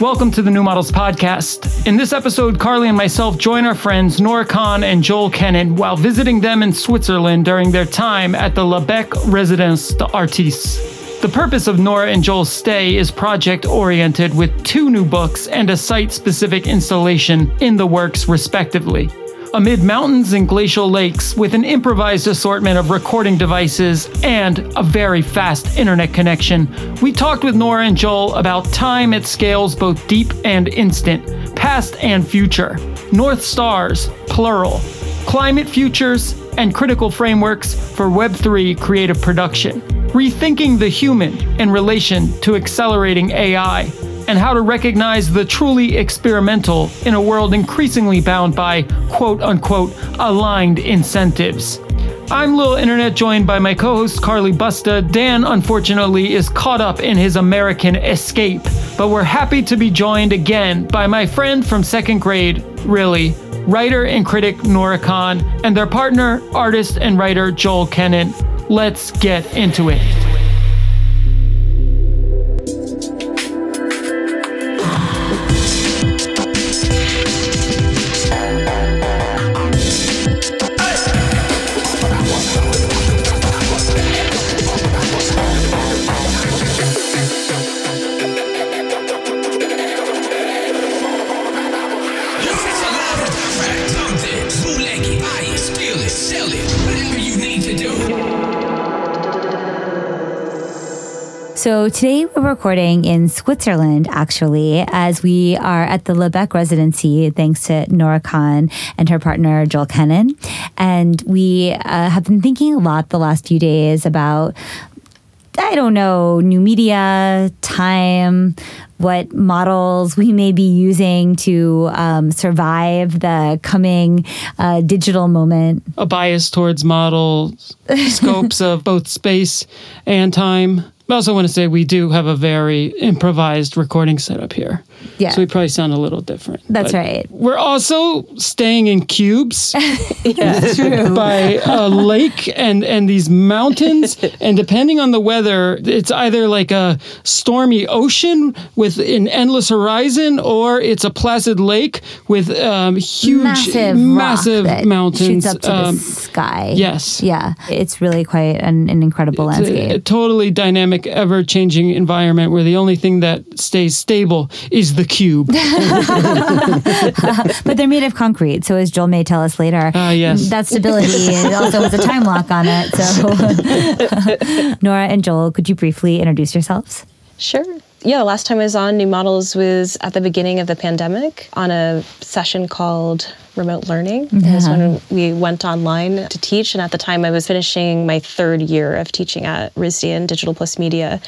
Welcome to the New Models Podcast. In this episode, Carly and myself join our friends Nora Khan and Joel Kennan while visiting them in Switzerland during their time at the Lebec Residence d'Artistes. The purpose of Nora and Joel's stay is project oriented with two new books and a site specific installation in the works, respectively amid mountains and glacial lakes with an improvised assortment of recording devices and a very fast internet connection. We talked with Nora and Joel about time at scales both deep and instant, past and future, North Stars, plural, climate futures, and critical frameworks for Web3 creative production, rethinking the human in relation to accelerating AI and how to recognize the truly experimental in a world increasingly bound by quote unquote aligned incentives. I'm Lil Internet, joined by my co host Carly Busta. Dan, unfortunately, is caught up in his American escape, but we're happy to be joined again by my friend from second grade, really, writer and critic Nora Khan, and their partner, artist and writer Joel Kennan. Let's get into it. So today we're recording in Switzerland, actually, as we are at the Lebec residency, thanks to Nora Khan and her partner Joel Kennan. And we uh, have been thinking a lot the last few days about I don't know, new media, time, what models we may be using to um, survive the coming uh, digital moment. A bias towards models, scopes of both space and time. I also want to say we do have a very improvised recording setup here. Yeah. So we probably sound a little different. That's right. We're also staying in cubes by a lake and, and these mountains. and depending on the weather, it's either like a stormy ocean with an endless horizon or it's a placid lake with um, huge, massive, massive mountains. Shoots up to um, the sky. Yes. Yeah. It's really quite an, an incredible it's landscape. A, a totally dynamic, ever changing environment where the only thing that stays stable is the cube. but they're made of concrete, so as Joel may tell us later, uh, yes. that stability also has a time lock on it. So, Nora and Joel, could you briefly introduce yourselves? Sure. Yeah, the last time I was on New Models was at the beginning of the pandemic on a session called remote learning. Yeah. It was mm-hmm. when we went online to teach. And at the time, I was finishing my third year of teaching at RISD in Digital Plus Media.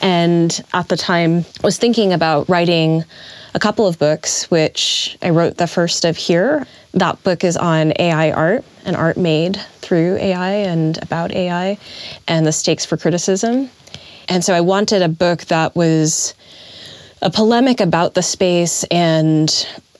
And at the time, I was thinking about writing a couple of books, which I wrote the first of here. That book is on AI art and art made through AI and about AI and the stakes for criticism. And so I wanted a book that was a polemic about the space and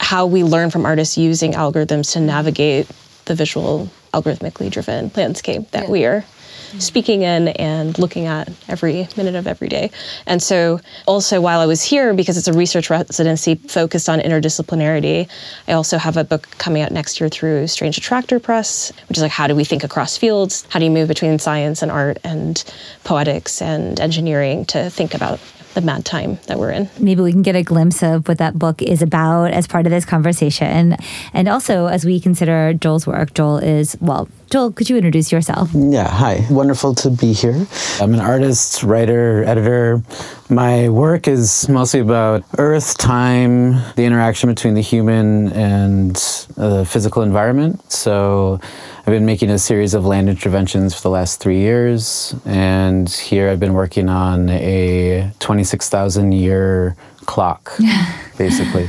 how we learn from artists using algorithms to navigate the visual algorithmically driven landscape that yeah. we are Mm-hmm. speaking in and looking at every minute of every day. And so, also while I was here, because it's a research residency focused on interdisciplinarity, I also have a book coming out next year through Strange Attractor Press, which is like how do we think across fields? How do you move between science and art and poetics and engineering to think about the mad time that we're in. Maybe we can get a glimpse of what that book is about as part of this conversation. And also, as we consider Joel's work, Joel is, well, Joel, could you introduce yourself? Yeah, hi. Wonderful to be here. I'm an artist, writer, editor. My work is mostly about Earth, time, the interaction between the human and the physical environment. So I've been making a series of land interventions for the last three years, and here I've been working on a 26,000 year clock, basically.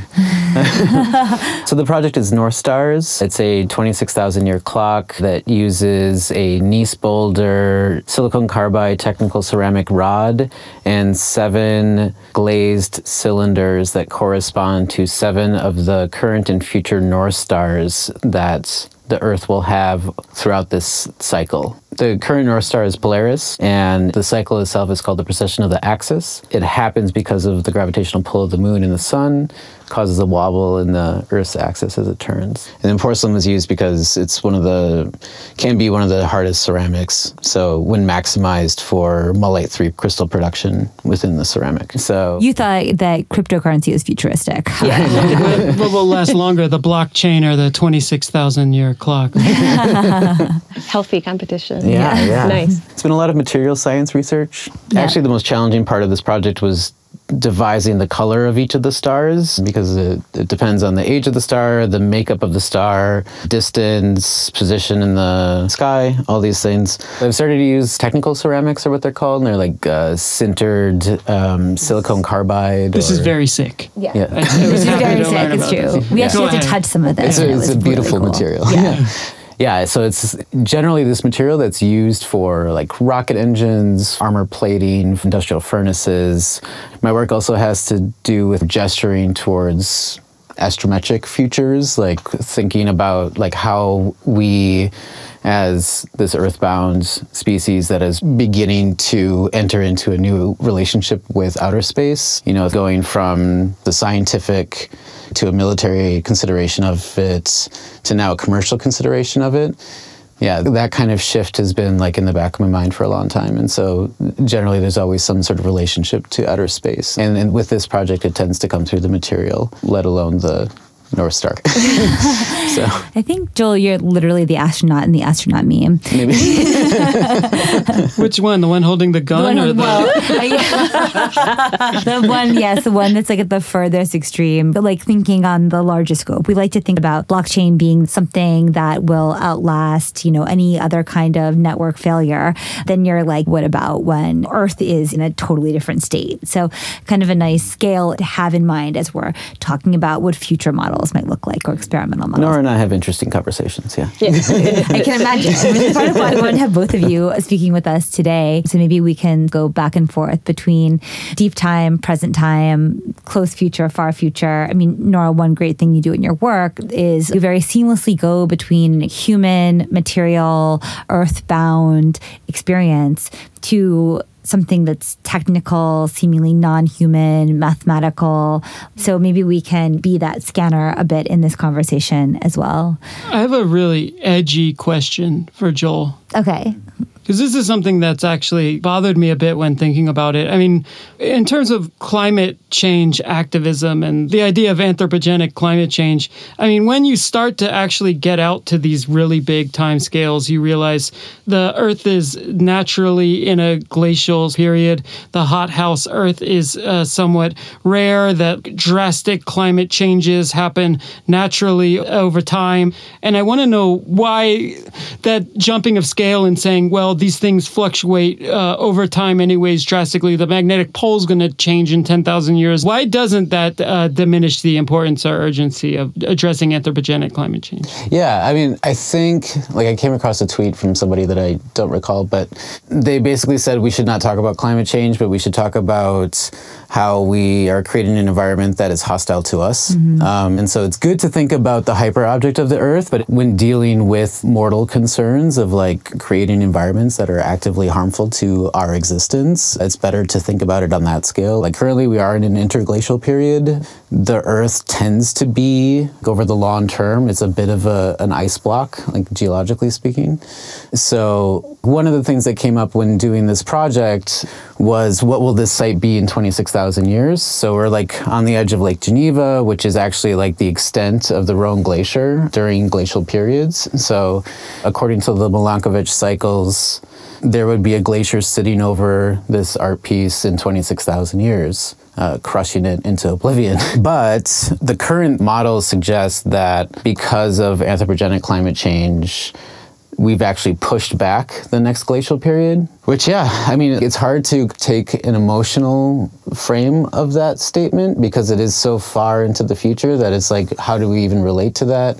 so the project is North Stars. It's a 26,000 year clock that uses a gneiss boulder, silicon carbide technical ceramic rod, and seven glazed cylinders that correspond to seven of the current and future North Stars that the Earth will have throughout this cycle. The current North Star is Polaris, and the cycle itself is called the precession of the axis. It happens because of the gravitational pull of the moon and the sun, causes a wobble in the Earth's axis as it turns. And then porcelain was used because it's one of the, can be one of the hardest ceramics. So when maximized for mullite 3 crystal production within the ceramic. So You thought that cryptocurrency was futuristic. what, what will last longer, the blockchain or the 26,000 year clock? Healthy competition. Yeah, yeah. Nice. It's been a lot of material science research. Yeah. Actually, the most challenging part of this project was devising the color of each of the stars because it, it depends on the age of the star, the makeup of the star, distance, position in the sky, all these things. I've started to use technical ceramics, or what they're called, and they're like uh, sintered um, silicon carbide. This is very sick. Yeah. Yeah. I was It's very sick. It's true. this. We Yeah. actually Go had to touch some of this. It's a, it's was a really beautiful cool. material. Yeah. Yeah, so it's generally this material that's used for like rocket engines, armor plating, industrial furnaces. My work also has to do with gesturing towards astrometric futures, like thinking about like how we as this earthbound species that is beginning to enter into a new relationship with outer space, you know, going from the scientific to a military consideration of it to now a commercial consideration of it. Yeah, that kind of shift has been like in the back of my mind for a long time. And so generally there's always some sort of relationship to outer space. And, and with this project, it tends to come through the material, let alone the North Star. so I think, Joel, you're literally the astronaut in the astronaut meme. maybe. Which one? The one holding the gun or the. well, the one, yes, the one that's like at the furthest extreme, but like thinking on the larger scope. We like to think about blockchain being something that will outlast, you know, any other kind of network failure. Then you're like, what about when Earth is in a totally different state? So, kind of a nice scale to have in mind as we're talking about what future models might look like or experimental models. Nora and I have interesting conversations, yeah. I can imagine. Which is part of why I wanted to have both of you speaking with us today. So maybe we can go back and forth between deep time, present time, close future, far future. I mean, Nora, one great thing you do in your work is you very seamlessly go between human, material, earthbound experience to something that's technical, seemingly non human, mathematical. So maybe we can be that scanner a bit in this conversation as well. I have a really edgy question for Joel. Okay. Because this is something that's actually bothered me a bit when thinking about it. I mean, in terms of climate change activism and the idea of anthropogenic climate change, I mean, when you start to actually get out to these really big time scales, you realize the Earth is naturally in a glacial period. The hothouse Earth is uh, somewhat rare, that drastic climate changes happen naturally over time. And I want to know why that jumping of scale and saying, well, these things fluctuate uh, over time, anyways, drastically. The magnetic pole is going to change in 10,000 years. Why doesn't that uh, diminish the importance or urgency of addressing anthropogenic climate change? Yeah, I mean, I think like I came across a tweet from somebody that I don't recall, but they basically said we should not talk about climate change, but we should talk about how we are creating an environment that is hostile to us. Um, and so it's good to think about the hyper object of the Earth, but when dealing with mortal concerns of like creating environments that are actively harmful to our existence, it's better to think about it on that scale. Like currently, we are in an interglacial period. The Earth tends to be, over the long term, it's a bit of a, an ice block, like geologically speaking. So, one of the things that came up when doing this project was what will this site be in 26,000 years? So, we're like on the edge of Lake Geneva, which is actually like the extent of the Rhone Glacier during glacial periods. So, according to the Milankovitch cycles, there would be a glacier sitting over this art piece in 26,000 years. Uh, crushing it into oblivion. But the current models suggest that because of anthropogenic climate change, we've actually pushed back the next glacial period. Which, yeah, I mean, it's hard to take an emotional frame of that statement because it is so far into the future that it's like, how do we even relate to that?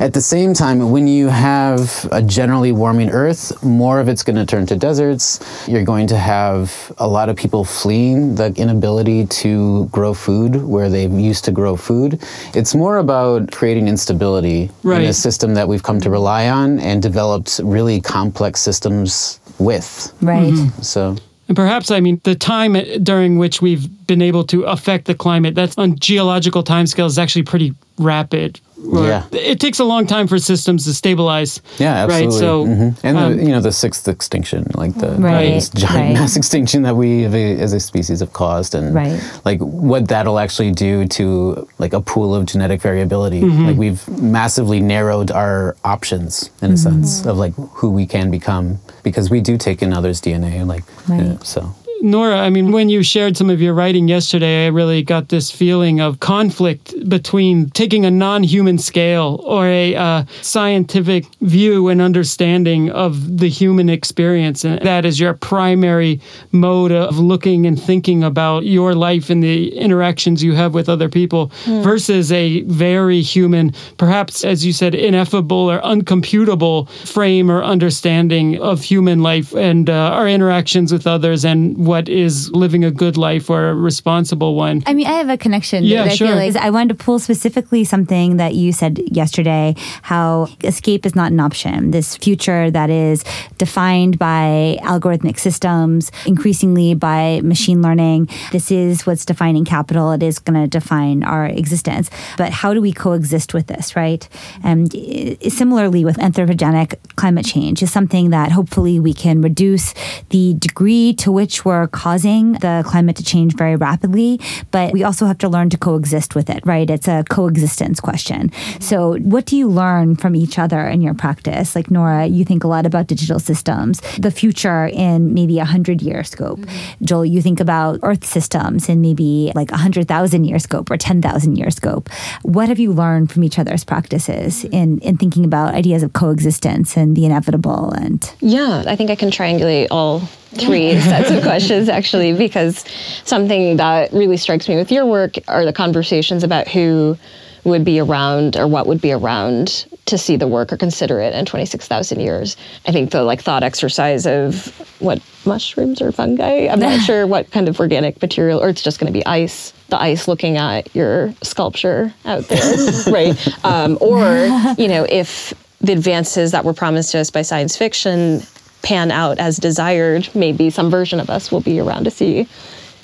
At the same time, when you have a generally warming Earth, more of it's going to turn to deserts. You're going to have a lot of people fleeing the inability to grow food where they used to grow food. It's more about creating instability in a system that we've come to rely on and develop developed really complex systems with. Right. Mm-hmm. So And perhaps, I mean, the time during which we've been able to affect the climate, that's on geological timescales, is actually pretty rapid. Yeah. It takes a long time for systems to stabilize. Yeah, absolutely. Right. So, Mhm. and um, the, you know the sixth extinction, like the Right, this giant right. mass extinction that we as a species have caused, and Right. like what that'll actually do to like a pool of genetic variability. Mm-hmm. Like we've massively narrowed our options in a Mm-hmm. sense of like who we can become because we do take in others' DNA. Like Right. yeah, so. Nora, I mean, when you shared some of your writing yesterday, I really got this feeling of conflict between taking a non human scale or a uh, scientific view and understanding of the human experience. And that is your primary mode of looking and thinking about your life and the interactions you have with other people versus a very human, perhaps, as you said, ineffable or uncomputable frame or understanding of human life and uh, our interactions with others and what is living a good life or a responsible one. I mean, I have a connection. Yeah, that I sure. feel like I wanted to pull specifically something that you said yesterday how escape is not an option. This future that is defined by algorithmic systems, increasingly by machine learning. This is what's defining capital. It is going to define our existence. But how do we coexist with this, right? And eh, similarly with anthropogenic climate change is something that hopefully we can reduce the degree to which we're causing the climate to change very rapidly, but we also have to learn to coexist with it, right? It's a coexistence question. So, what do you learn from each other in your practice? Like Nora, you think a lot about digital systems, the future in maybe a hundred year scope. Mm-hmm. Joel, you think about Earth systems in maybe like a hundred thousand year scope or ten thousand year scope. What have you learned from each other's practices mm-hmm. in in thinking about ideas of coexistence and the inevitable and Yeah, I think I can triangulate all three sets of questions actually, because something that really strikes me with your work are the conversations about who would be around or what would be around to see the work or consider it in 26,000 years. I think the like thought exercise of what mushrooms or fungi, I'm not sure what kind of organic material, or it's just going to be ice. The ice looking at your sculpture out there, right? Um, or, you know, if the advances that were promised to us by science fiction pan out as desired, maybe some version of us will be around to see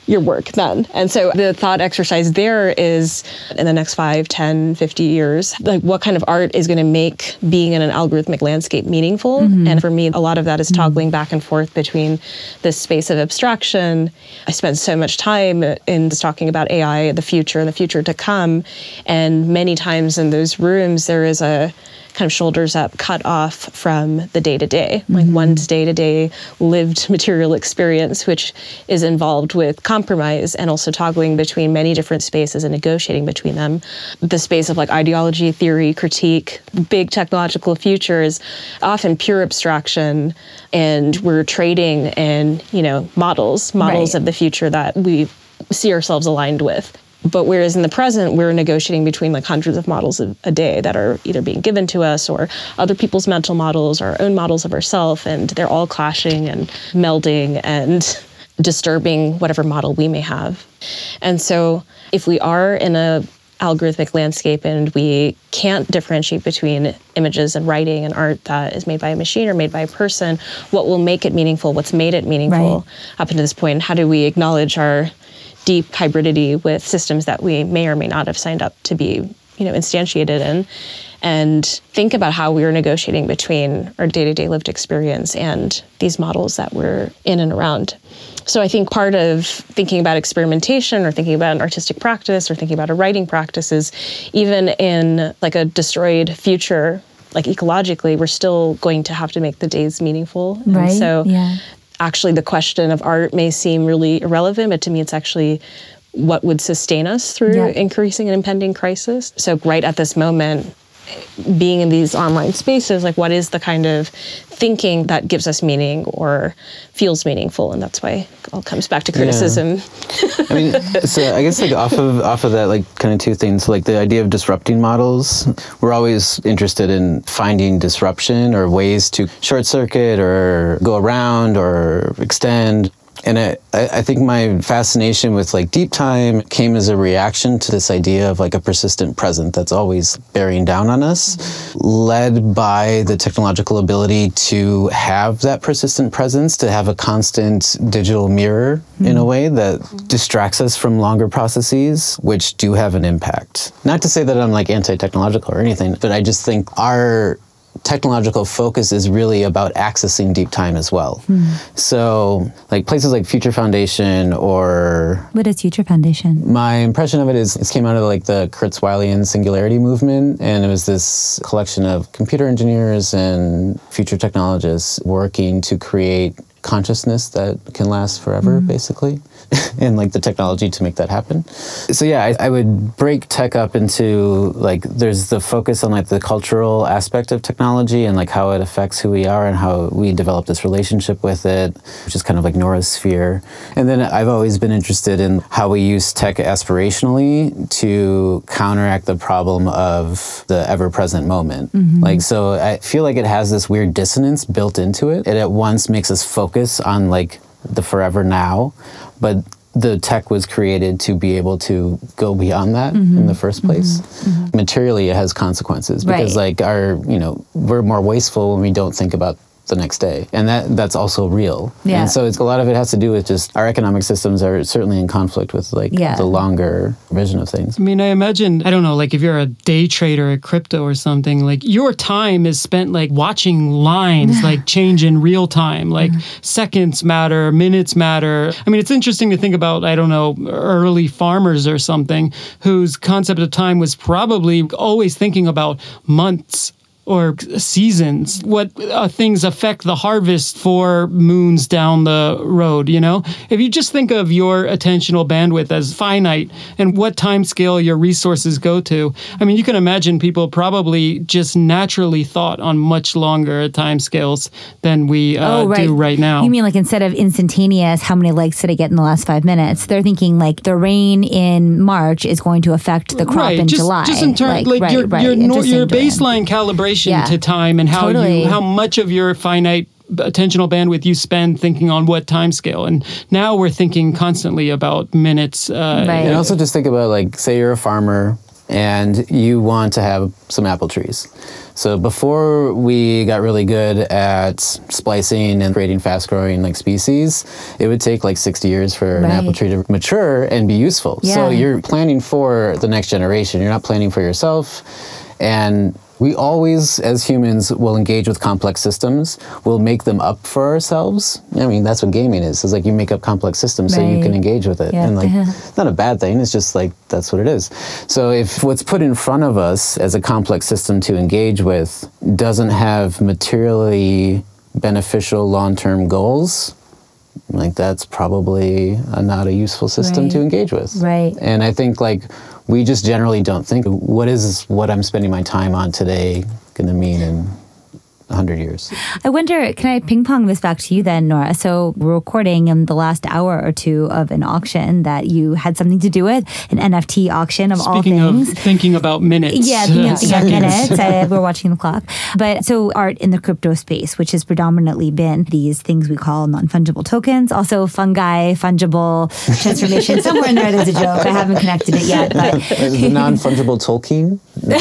your work then. And so the thought exercise there is in the next 5, 10, 50 years, like what kind of art is going to make being in an algorithmic landscape meaningful? Mm-hmm. And for me, a lot of that is mm-hmm. toggling back and forth between this space of abstraction. I spend so much time in just talking about AI, the future, and the future to come. And many times in those rooms, there is a kind of shoulders up, cut off from the day to day, like mm-hmm. one's day to day lived material experience, which is involved with compromise and also toggling between many different spaces and negotiating between them. The space of like ideology, theory, critique, big technological futures, often pure abstraction, and we're trading in, you know, models, models Right. of the future that we see ourselves aligned with. But whereas in the present, we're negotiating between like hundreds of models a, a day that are either being given to us or other people's mental models, or our own models of ourselves, and they're all clashing and melding and disturbing whatever model we may have. And so if we are in a algorithmic landscape and we can't differentiate between images and writing and art that is made by a machine or made by a person, what will make it meaningful, what's made it meaningful Right. up until this point, how do we acknowledge our deep hybridity with systems that we may or may not have signed up to be, you know, instantiated in, and think about how we are negotiating between our day-to-day lived experience and these models that we're in and around. So I think part of thinking about experimentation or thinking about an artistic practice or thinking about a writing practice is even in like a destroyed future, like ecologically, we're still going to have to make the days meaningful. Right, And so yeah. Actually the question of art may seem really irrelevant, but to me it's actually what would sustain us through Yeah. increasing and impending crisis. So right at this moment, being in these online spaces, like what is the kind of thinking that gives us meaning or feels meaningful? And that's why it all comes back to criticism. I mean, so I guess like off of off of that, like kind of two things. Like the idea of disrupting models. We're always interested in finding disruption or ways to short circuit or go around or extend. And I, I think my fascination with like deep time came as a reaction to this idea of like a persistent present that's always bearing down on us, led by the technological ability to have that persistent presence, to have a constant digital mirror in a mm-hmm. way that distracts us from longer processes, which do have an impact. Not to say that I'm like anti technological or anything, but I just think our technological focus is really about accessing deep time as well. Hmm. So, like places like Future Foundation or What is Future Foundation? my impression of it is it came out of like the Kurzweilian singularity movement, and it was this collection of computer engineers and future technologists working to create consciousness that can last forever, mm-hmm. basically, and like the technology to make that happen. So yeah, I, I would break tech up into like there's the focus on like the cultural aspect of technology and like how it affects who we are and how we develop this relationship with it, which is kind of like Nora's sphere. And then I've always been interested in how we use tech aspirationally to counteract the problem of the ever-present moment. Mm-hmm. Like so I feel like it has this weird dissonance built into it. It at once makes us focus on like the forever now, but the tech was created to be able to go beyond that in mm-hmm. the first place. Mm-hmm. Mm-hmm. Materially, it has consequences because, Right. like, our you know, we're more wasteful when we don't think about the next day, and that that's also real. Yeah. And so it's a lot of it has to do with just our economic systems are certainly in conflict with like Yeah. the longer vision of things. I mean, I imagine, I don't know, like if you're a day trader at crypto or something, like your time is spent like watching lines like change in real time, like mm-hmm. seconds matter, minutes matter. I mean, it's interesting to think about, I don't know, early farmers or something whose concept of time was probably always thinking about months or seasons, what uh, things affect the harvest for moons down the road, you know? If you just think of your attentional bandwidth as finite and what time scale your resources go to, I mean, you can imagine people probably just naturally thought on much longer time scales than we uh, do right now. Oh, You mean like instead of instantaneous, how many likes did I get in the last five minutes? They're thinking like the rain in March is going to affect the crop right, in just, July. Just in terms, like, right, your right. your, nor- your them. baseline calibration Yeah. to time and how Totally. you how much of your finite attentional bandwidth you spend thinking on what time scale. And now we're thinking constantly about minutes. Uh, Right. And also just think about like, say you're a farmer and you want to have some apple trees. So before we got really good at splicing and creating fast growing like species, it would take like 60 years for an apple tree to mature and be useful. So you're planning for the next generation. You're not planning for yourself. And we always, as humans, will engage with complex systems. We'll make them up for ourselves. I mean, that's what gaming is. It's like you make up complex systems so you can engage with it. Yeah. And like, it's not a bad thing. It's just like that's what it is. So if what's put in front of us as a complex system to engage with doesn't have materially beneficial long-term goals, like that's probably a, not a useful system to engage with. Right. And I think like we just generally don't think what is what I'm spending my time on today going to mean? In 100 years. I wonder, can I ping pong this back to you then, Nora? So we're recording in the last hour or two of an auction that you had something to do with, an NFT auction of Speaking all things. of thinking about minutes. Yeah, thinking uh, of thinking minutes. I, we're watching the clock. But so art in the crypto space, which has predominantly been these things we call non-fungible tokens, also fungi, fungible transformation. Somewhere in there, there's a joke. I haven't connected it yet, but Is the non-fungible Tolkien? okay,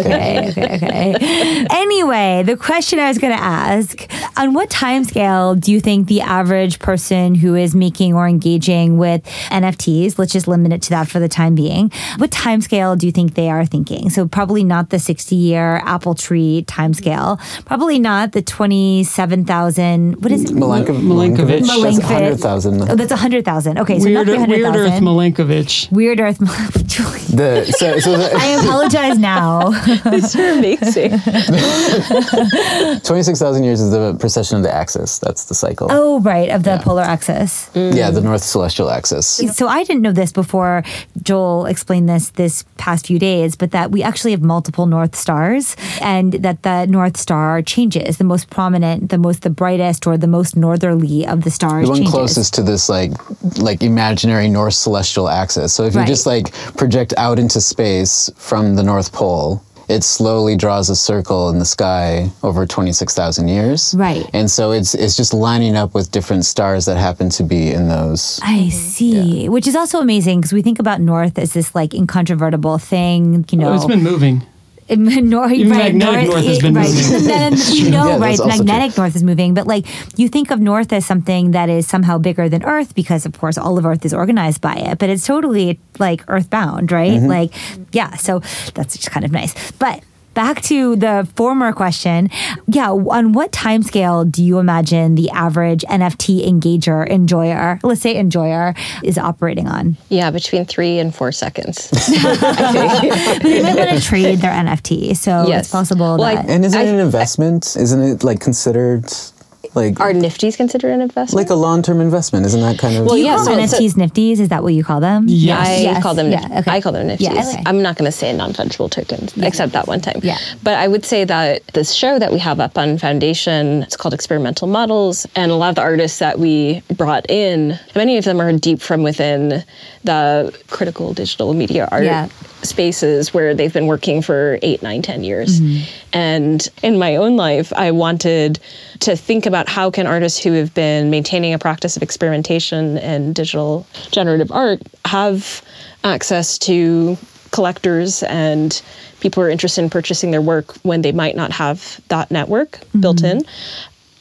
okay, okay, okay. Anyway, the question I was going to ask on what time scale do you think the average person who is making or engaging with NFTs, let's just limit it to that for the time being, what time scale do you think they are thinking? So, probably not the 60 year Apple Tree time scale, probably not the 27,000, what is it? Milanko- Milankovitch. That's Milankovitch. 100,000. Oh, that's 100,000. Okay, so Weird, not the Weird Earth 100,000. Milankovitch. Weird Earth. Julie, The, so, so the, I apologize now. You're amazing. 26,000 years is the precession of the axis. That's the cycle. Oh, right, of the polar axis. Yeah, the north celestial axis. So I didn't know this before Joel explained this this past few days, but that we actually have multiple North Stars, and that the North Star changes. The most prominent, the most, the brightest, or the most northerly of the stars The one changes. closest to this like like imaginary north celestial axis. So if Right. you just like project out into space from the North Pole it slowly draws a circle in the sky over 26,000 years. Right. And so it's it's just lining up with different stars that happen to be in those. I mm-hmm. see. Which is also amazing because we think about North as this like incontrovertible thing, you know. Oh, it's been moving. North, Even magnetic north has been right. moving. Then we know, Yeah, right? Magnetic true. north is moving, but like you think of north as something that is somehow bigger than Earth because, of course, all of Earth is organized by it. But it's totally like earthbound, right? Mm-hmm. Like, yeah. So that's just kind of nice. But back to the former question, yeah. On what time scale do you imagine the average NFT engager enjoyer, let's say enjoyer, is operating on? Yeah, between three and four seconds. But they might want to trade their NFT, so Yes. it's possible Well, I- And isn't I- it an investment? Isn't it like considered like Are Nifties considered an investment? like a long-term investment? Isn't that kind of Well, Do you yeah, call so- NFTs nifties? Is that what you call them? Yes. I Yes, call them. yeah, okay. I call them nifties. Yeah, okay. I'm not going to say non-fungible tokens, except that one time. Yeah. But I would say that this show that we have up on Foundation, it's called Experimental Models, and a lot of the artists that we brought in, many of them are deep from within the critical digital media art Yeah. Spaces where they've been working for eight, nine, ten years. Mm-hmm. And in my own life, I wanted to think about how can artists who have been maintaining a practice of experimentation and digital generative art have access to collectors and people who are interested in purchasing their work when they might not have that network mm-hmm. built in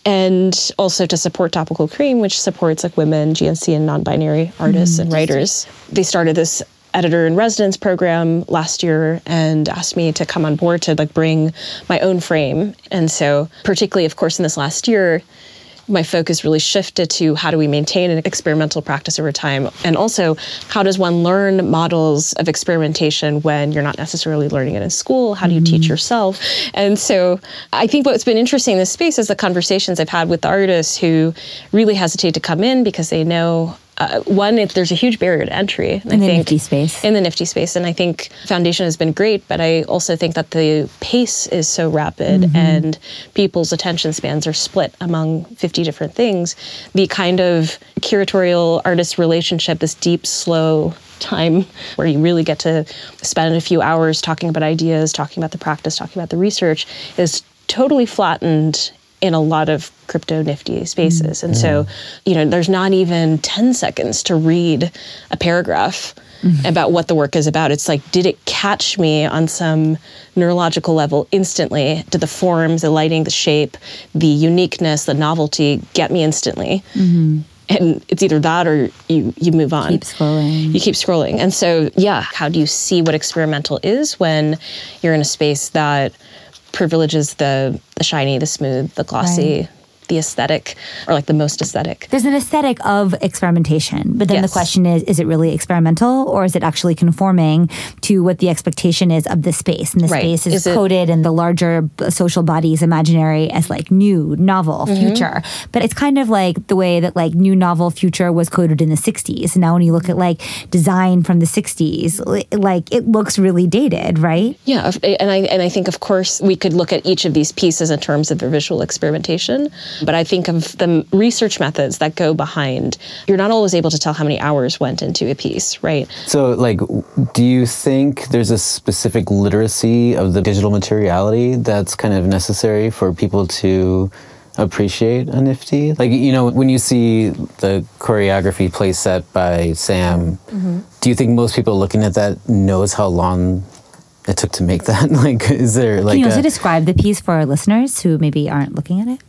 and also to support Topical Cream, which supports like women, GNC, and non-binary artists mm-hmm. and writers. They started this editor in residence program last year and asked me to come on board to like bring my own frame. And so, particularly, of course, in this last year, my focus really shifted to how do we maintain an experimental practice over time? And also how does one learn models of experimentation when you're not necessarily learning it in school? How do you teach mm-hmm. yourself? And so i think what's been interesting in this space is the conversations i've had with the artists who really hesitate to come in because they know uh, one, if there's a huge barrier to entry. and In the think- Nifty space. In the Nifty space. And I think Foundation has been great, but I also think that the pace is so rapid Mm-hmm. and people's attention spans are split among 50 different things. The kind of curatorial artist relationship, this deep, slow time where you really get to spend a few hours talking about ideas, talking about the practice, talking about the research, is totally flattened in a lot of crypto nifty spaces. And so, mm. you know, there's not even 10 seconds to read a paragraph mm-hmm. about what the work is about. It's like, did it catch me on some neurological level instantly? Did the forms, the lighting, the shape, the uniqueness, the novelty get me instantly? Mm-hmm. And it's either that or you you move on. Keep scrolling. You keep scrolling. And so, yeah, how do you see what experimental is when you're in a space that privileges the the shiny, the smooth, the glossy. The aesthetic, or like the most aesthetic? There's an aesthetic of experimentation, but then the question is is it really experimental or is it actually conforming to what the expectation is of the space? And the Right. space is, Is it- coded in the larger social body's imaginary as like new, novel, Mm-hmm. future. But it's kind of like the way that like new, novel, future was coded in the 60s. Now, when you look at like design from the 60s, like it looks really dated, right? Yeah, and I and I think of course we could look at each of these pieces in terms of their visual experimentation, but I think of the research methods that go behind. You're not always able to tell how many hours went into a piece, right? So, like, do you think there's a specific literacy of the digital materiality that's kind of necessary for people to appreciate a Nifty? Like, you know, when you see the choreography play set by Sam, mm-hmm. do you think most people looking at that knows how long it took to make that? like, is there like Can you also a- describe the piece for our listeners who maybe aren't looking at it?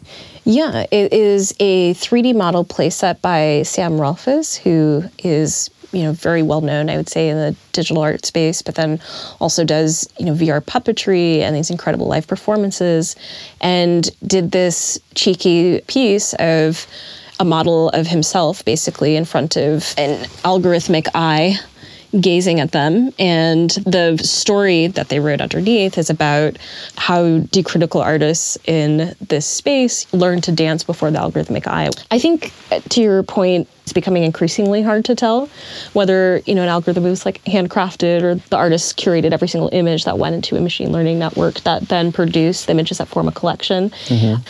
Yeah, it is a 3D model playset by Sam Rolfes, who is you know very well known, I would say, in the digital art space, but then also does you know VR puppetry and these incredible live performances, and did this cheeky piece of a model of himself basically in front of an algorithmic eye gazing at them. And the story that they wrote underneath is about how decritical artists in this space learn to dance before the algorithmic eye. I think, uh, to your point, it's becoming increasingly hard to tell whether you know an algorithm was like handcrafted or the artist curated every single image that went into a machine learning network that then produced the images that form a collection.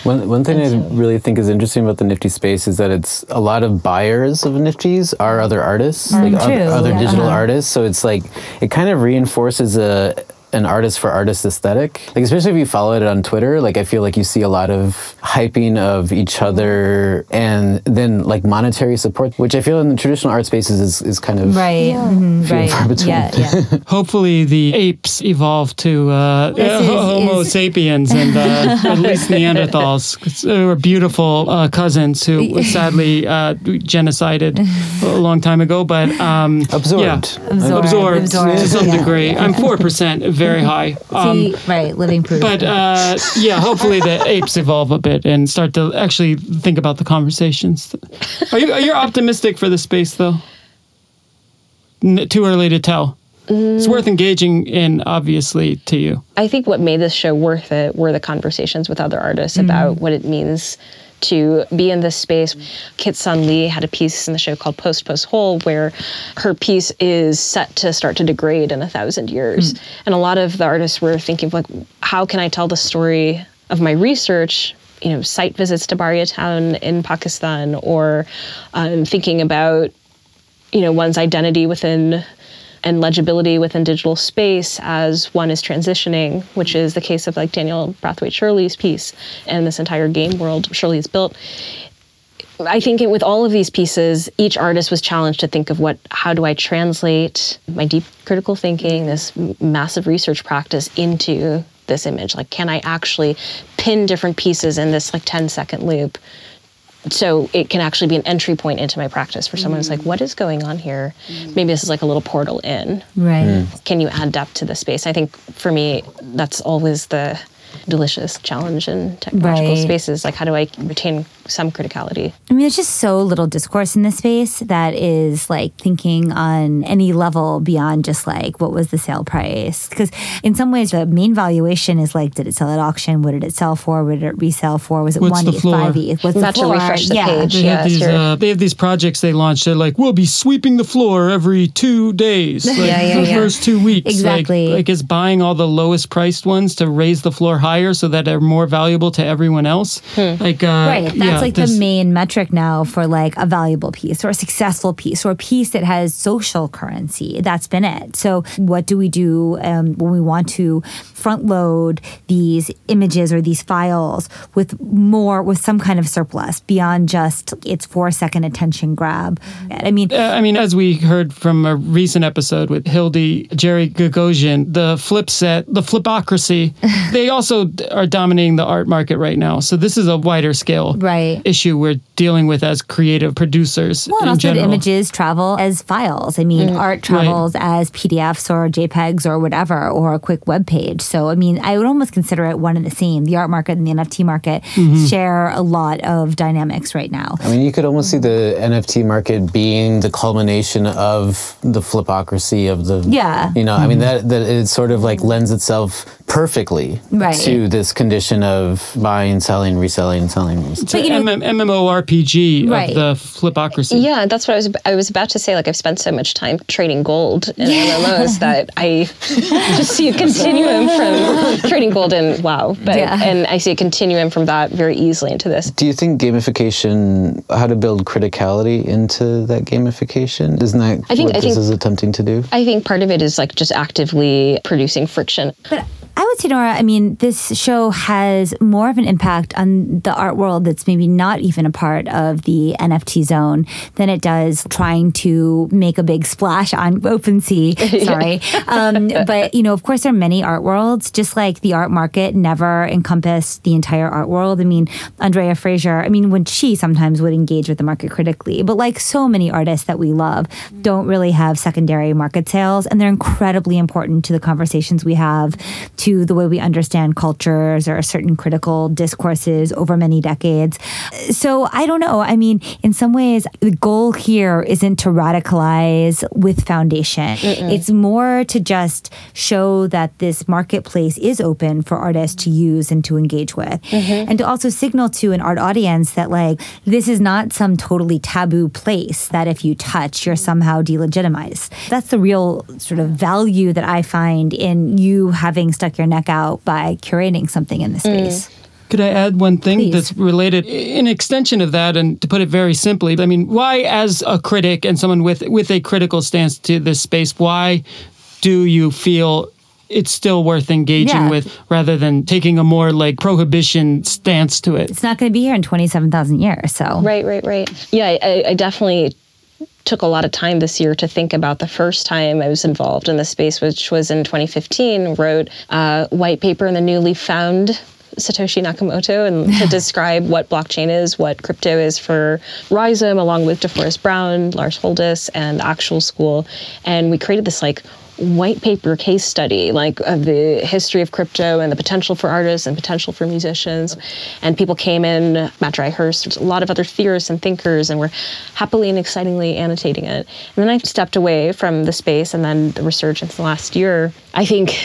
One, one thing I really think is interesting about the Nifty space is that it's a lot of buyers of Nifties are other artists, like true, other, other yeah. digital Uh-huh. artists. So it's like it kind of reinforces a an artist for artist aesthetic. Like especially if you follow it on Twitter, like I feel like you see a lot of hyping of each other and then like monetary support, which I feel in the traditional art spaces is, is kind of Right. few and right. far between. Yeah, yeah. Hopefully, the apes evolve to uh, This is- Homo is- sapiens and uh, at least Neanderthals, They were beautiful uh, cousins who were sadly uh, genocided a long time ago, but um, Absorbed. Yeah, Absorbed, absorbed, absorbed, to some yeah. degree. I'm four percent, very high. Um, See, right, living proof. but uh, yeah, hopefully the apes evolve a bit and start to actually think about the conversations. Are you are you optimistic for the space though? N- too early to tell. It's worth engaging in, obviously, to you. I think what made this show worth it were the conversations with other artists about what it means to be in this space. Kit Sun Lee had a piece in the show called Post Post Hole where her piece is set to start to degrade in a thousand years. And a lot of the artists were thinking like, how can I tell the story of my research? You know, site visits to Bahria town in Pakistan, or um, thinking about you know one's identity within and legibility within digital space as one is transitioning, which is the case of like Danielle Brathwaite Shirley's piece and this entire game world Shirley has built. I think it, with all of these pieces, each artist was challenged to think of what, how do I translate my deep critical thinking, this massive research practice into this image? Like, can I actually pin different pieces in this like 10 second loop so it can actually be an entry point into my practice for someone who's like, what is going on here? Mm. Maybe this is like a little portal in. right. Mm. Can you add depth to the space? I think for me, that's always the delicious challenge in technological Right. spaces. Like, how do I retain some criticality? I mean, there's just so little discourse in this space that is like thinking on any level beyond just like what was the sale price. Because in some ways, the main valuation is like, did it sell at auction? What did it sell for? What did it resell for? Was it What's one the ETH, floor? five ETH? What's Not the to floor? refresh the yeah. page. They Yeah, have these. sure. Uh, they have these projects they launched. They're like, we'll be sweeping the floor every two days, like, Yeah, yeah, for the yeah. first two weeks. Like- Exactly. Like, it's buying all the lowest priced ones to raise the floor higher so that they're more valuable to everyone else. Like, uh, Right. That's yeah, like this- the main metric now for like a valuable piece or a successful piece or a piece that has social currency. That's been it. So, what do we do um, when we want to front load these images or these files with more, with some kind of surplus beyond just its four second attention grab? I mean, Uh, I mean, as we heard from a recent episode with Hildy Jerry Gogosian, the flip set, the flipocracy, they also d- are dominating the art market right now. So this is a wider scale Right. issue we're dealing with as creative producers Well, and in also general. images travel as files. I mean, art travels as PDFs or JPEGs or whatever, or a quick web page. So, I mean, I would almost consider it one and the same. The art market and the NFT market Mm-hmm. share a lot of dynamics right now. I mean, you could almost see the NFT market being the culmination of the flipocracy of the. Yeah. You know, I mean that that it sort of like lends itself perfectly Right. To this condition of buying, selling, reselling, selling. It's But, you an know- MM- MMORPG Right. of the flipocracy. Yeah, that's what I was. I was about to say. Like, I've spent so much time trading gold in MMOs that I just see a continuum from trading gold and WoW. But Yeah. and I see a continuum from that very easily into this. Do you think gamification, how to build criticality into that gamification? Isn't that I think- what I this think- is attempting to do? I think part of it is like just actively producing friction. But I would say, Nora, I mean, this show has more of an impact on the art world that's maybe not even a part of the NFT zone than it does trying to make a big splash on OpenSea. Sorry. um, but, you know, of course, there are many art worlds, just like the art market never encompassed the entire art world. I mean, Andrea Fraser, I mean, when she sometimes would engage with the market critically, but like so many artists that we love, don't really have secondary market sales. And they're incredibly important to the conversations we have, to the way we understand cultures or certain critical discourses over many decades. So I don't know. I mean, in some ways, the goal here isn't to radicalize with foundation. It's more to just show that this marketplace is open for artists to use and to engage with. Mm-hmm. And to also signal to an art audience that, like, this is not some totally taboo place that if you touch, you're somehow delegitimized. That's the real sort of value that I find in you having stuck your neck out by curating something in the mm. space. Could I add one thing Please. that's related? In extension of that, and to put it very simply, I mean, why, as a critic and someone with with a critical stance to this space, why do you feel it's still worth engaging Yeah. with rather than taking a more like prohibition stance to it. It's not going to be here in 27,000 years. So, Right, right, right. Yeah, I- I, I definitely took a lot of time this year to think about the first time I was involved in the space, which was in 2015. Wrote a white paper in the newly found Satoshi Nakamoto and to describe what blockchain is, what crypto is for Rhizome, along with DeForrest Brown, Lars Holdhus, and Actual School. And we created this like white paper case study like of the history of crypto and the potential for artists and potential for musicians. And people came in matt dryhurst a lot of other theorists and thinkers and were happily and excitingly annotating it. And then i stepped away from the space and then the resurgence the last year. I think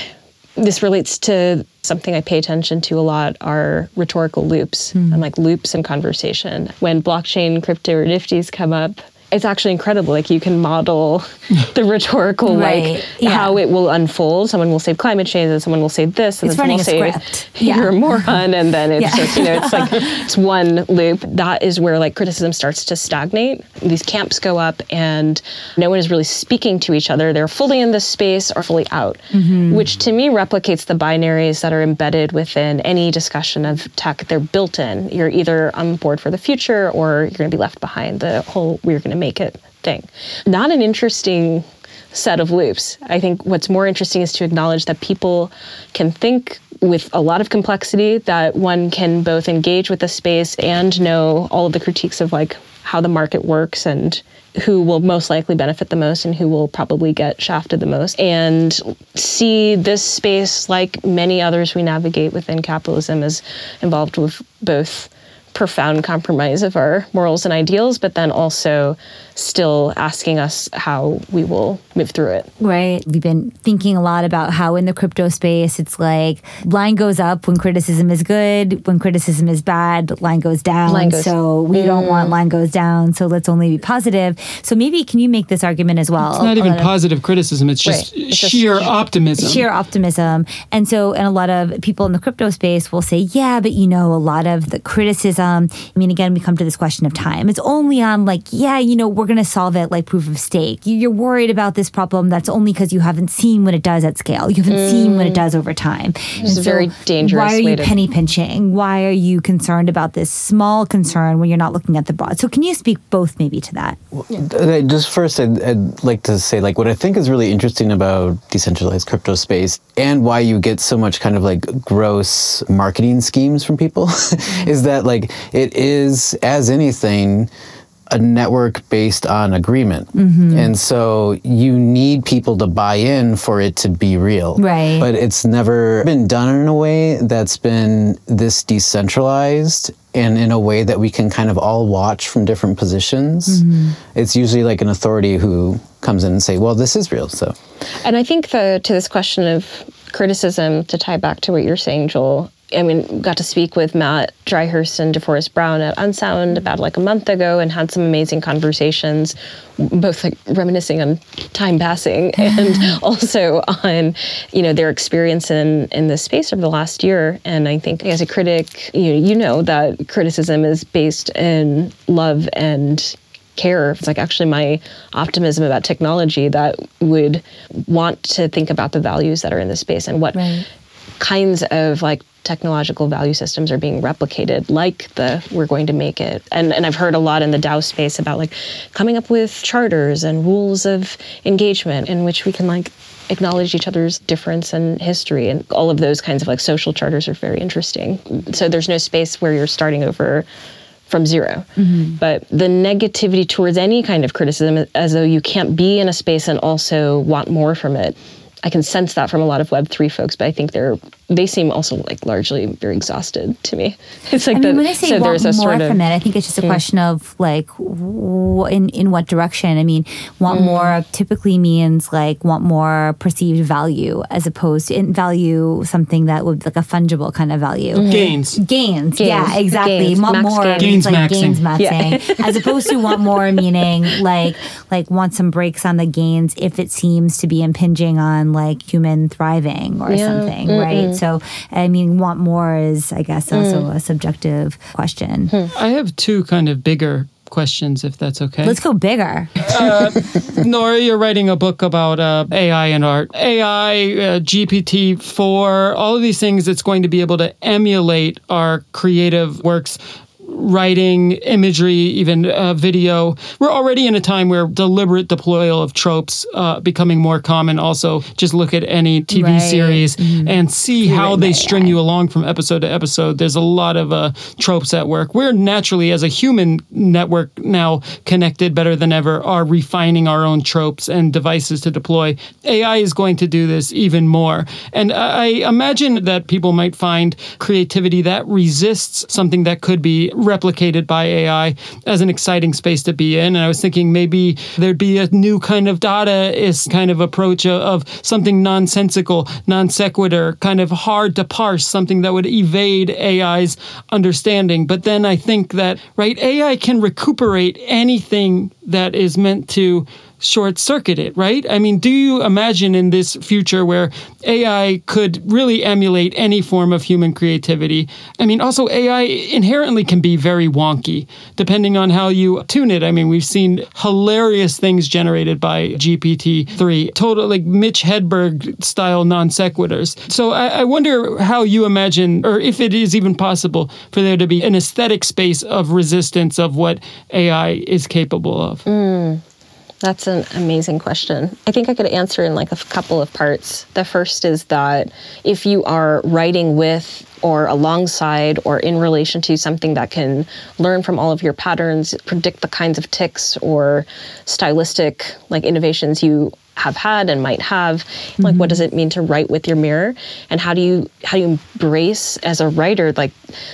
this relates to something I pay attention to a lot are rhetorical loops. Hmm. And like loops in conversation. When blockchain, crypto, or nifties come up, it's actually incredible. Like you can model the rhetorical, Right, like yeah. how it will unfold. Someone will say climate change, and someone will say this, and It's then someone will say. Yeah. you're a moron, and then it's Yeah. just you know it's like it's one loop. That is where like criticism starts to stagnate. These camps go up, and no one is really speaking to each other. They're fully in this space or fully out, Mm-hmm. which to me replicates the binaries that are embedded within any discussion of tech. They're built in. You're either on board for the future, or you're going to be left behind. The whole we're going to make it thing. Not an interesting set of loops. I think what's more interesting is to acknowledge that people can think with a lot of complexity, that one can both engage with the space and know all of the critiques of like how the market works and who will most likely benefit the most and who will probably get shafted the most and see this space like many others we navigate within capitalism as involved with both profound compromise of our morals and ideals, but then also still asking us how we will move through it. Right. We've been thinking a lot about how in the crypto space, it's like line goes up when criticism is good, when criticism is bad, line goes down. Line goes- so we don't mm. want line goes down. So let's only be positive. So maybe can you make this argument as well? It's not even lot of- positive criticism. It's just Right. It's just sheer sheer- optimism. sheer optimism. And so, and a lot of people in the crypto space will say, yeah, but you know, a lot of the criticism, I mean, again, we come to this question of time. It's only on like, yeah, you know, we're going to solve it like proof of stake. You- You're worried about this problem. That's only because you haven't seen what it does at scale. You haven't seen what it does over time. It's a very dangerous Why are you to- penny pinching? Why are you concerned about this small concern when you're not looking at the broad? So can you speak both maybe to that? Uh, Just first, I'd, I'd like to say, like, what I think is really interesting about decentralized crypto space and why you get so much kind of like gross marketing schemes from people is that, like, it is, as anything, a network based on agreement. Mm-hmm. And so you need people to buy in for it to be real. Right. But it's never been done in a way that's been this decentralized and in a way that we can kind of all watch from different positions. Mm-hmm. It's usually like an authority who comes in and say, "Well, this is real." So, And I think the to this question of criticism, to tie back to what you're saying, Joel. I mean, got to speak with Matt Dryhurst and DeForrest Brown at Unsound about like a month ago, and had some amazing conversations, both like reminiscing on time passing and also on, you know, their experience in in this space over the last year. And I think as a critic, you know, you know that criticism is based in love and care. It's like actually my optimism about technology that would want to think about the values that are in the space and what Right. Kinds of like technological value systems are being replicated like the we're going to make it. And and I've heard a lot in the DAO space about like coming up with charters and rules of engagement in which we can like acknowledge each other's difference and history and all of those kinds of like social charters are very interesting. So there's no space where you're starting over from 0 mm-hmm. But the negativity towards any kind of criticism, as though you can't be in a space and also want more from it, I can sense that from a lot of Web three folks. But I think they're they seem also like largely very exhausted to me. It's like I mean, the, when I say so want there's a more sort of from it, I think it's just a question of like w- in in what direction. I mean, want Mm. more typically means like want more perceived value as opposed to in value something that would be like a fungible kind of value. Gains. Gains, yeah, Mm-hmm. Exactly. Gains. Want Max more gains. means Gains like maxing. gains maxing, Yeah. as opposed to want more meaning like like want some breaks on the gains if it seems to be impinging on like human thriving or Yeah. something, right? So I mean, want more is I guess also a subjective question. Hmm. I have two kind of bigger questions, if that's okay. Let's go bigger. Nora, you're writing a book about uh, AI and art. AI, uh, GPT 4, all of these things, it's going to be able to emulate our creative works writing, imagery, even uh, video. We're already in a time where deliberate deployal of tropes uh, becoming more common. Also, just look at any TV Right. series and see how they by string AI. you along from episode to episode. There's a lot of uh, tropes at work. We're naturally, as a human network now connected better than ever, are refining our own tropes and devices to deploy. AI is going to do this even more. And I imagine that people might find creativity that resists something that could be replicated by AI as an exciting space to be in. And I was thinking maybe there'd be a new kind of Dadaist kind of approach of, of something nonsensical, non sequitur, kind of hard to parse, something that would evade AI's understanding. But then I think that, right, AI can recuperate anything that is meant to short circuit it, right? I mean, do you imagine in this future where AI could really emulate any form of human creativity? I mean, also AI inherently can be very wonky depending on how you tune it. I mean, we've seen hilarious things generated by GPT-3, total like Mitch Hedberg style non sequiturs. So I, I wonder how you imagine, or if it is even possible for there to be an aesthetic space of resistance of what AI is capable of. Hmm. That's an amazing question. I think I could answer in like a couple of parts. The first is that if you are writing with or alongside or in relation to something that can learn from all of your patterns, predict the kinds of ticks or stylistic like innovations you have had and might have like what mm-hmm. does it mean to write with your mirror? And how do you how do you embrace as a writer like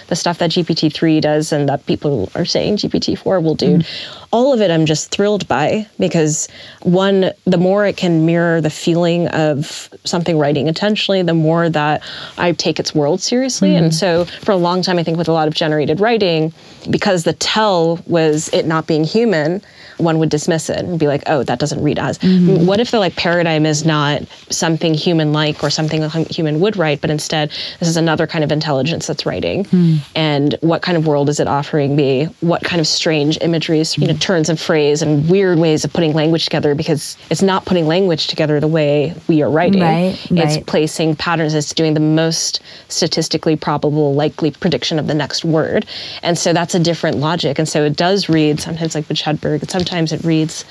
the stuff that gpt-3 does and that people are saying gpt-4 will do? Mm-hmm. All of it i'm just thrilled by because one the more it can mirror the feeling of something writing intentionally the more that i take its world seriously. And mm-hmm. so for a long time i think with a lot of generated writing because the tell was it not being human one would dismiss it and be like, "Oh, that doesn't read as." Mm-hmm. What if the like paradigm is not something human-like or something a human would write, but instead this is another kind of intelligence that's writing? Hmm. And what kind of world is it offering me? What kind of strange imageries, you know, hmm. turns of phrase and weird ways of putting language together? Because it's not putting language together the way we are writing. Right, It's right. placing patterns. It's doing the most statistically probable, likely prediction of the next word. And so that's a different logic. And so it does read sometimes like Hedberg, and sometimes it reads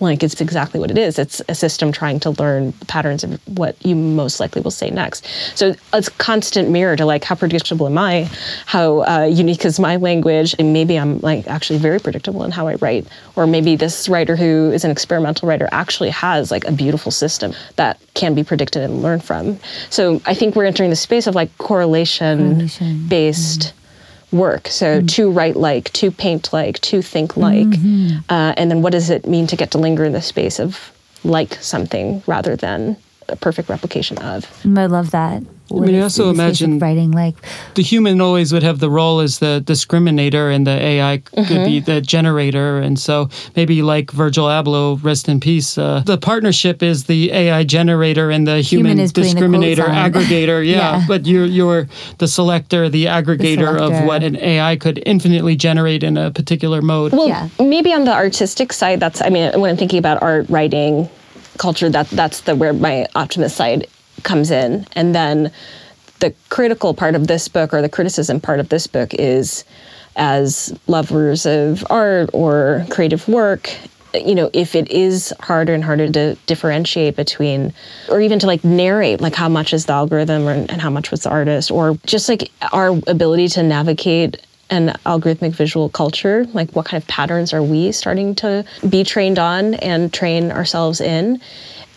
like it's exactly what it is. It's a system trying to learn patterns of what you most likely will say next. So it's constant mirror to like how predictable am I? How uh, unique is my language? And maybe I'm like actually very predictable in how I write. Or maybe this writer who is an experimental writer actually has like a beautiful system that can be predicted and learned from. So I think we're entering the space of like correlation, Correlation. based work. So mm-hmm. to write like, to paint like, to think like. Mm-hmm. Uh, and then what does it mean to get to linger in the space of like something rather than a perfect replication of? Mm, I love that. I mean, I also imagine- writing like the human always would have the role as the discriminator and the AI could be the generator. And so maybe like Virgil Abloh, rest in peace, uh, the partnership is the AI generator and the human, Human is putting the discriminator, aggregator. Yeah, Yeah. But you're, you're the selector, the aggregator of selector. what an AI could infinitely generate in a particular mode. Well, Yeah. maybe on the artistic side, that's I mean, when I'm thinking about art, writing, culture, that that's the where my optimist side comes in, and then the critical part of this book or the criticism part of this book is as lovers of art or creative work you know if it is harder and harder to differentiate between or even to like narrate like how much is the algorithm or, and how much was the artist or just like our ability to navigate an algorithmic visual culture like what kind of patterns are we starting to be trained on and train ourselves in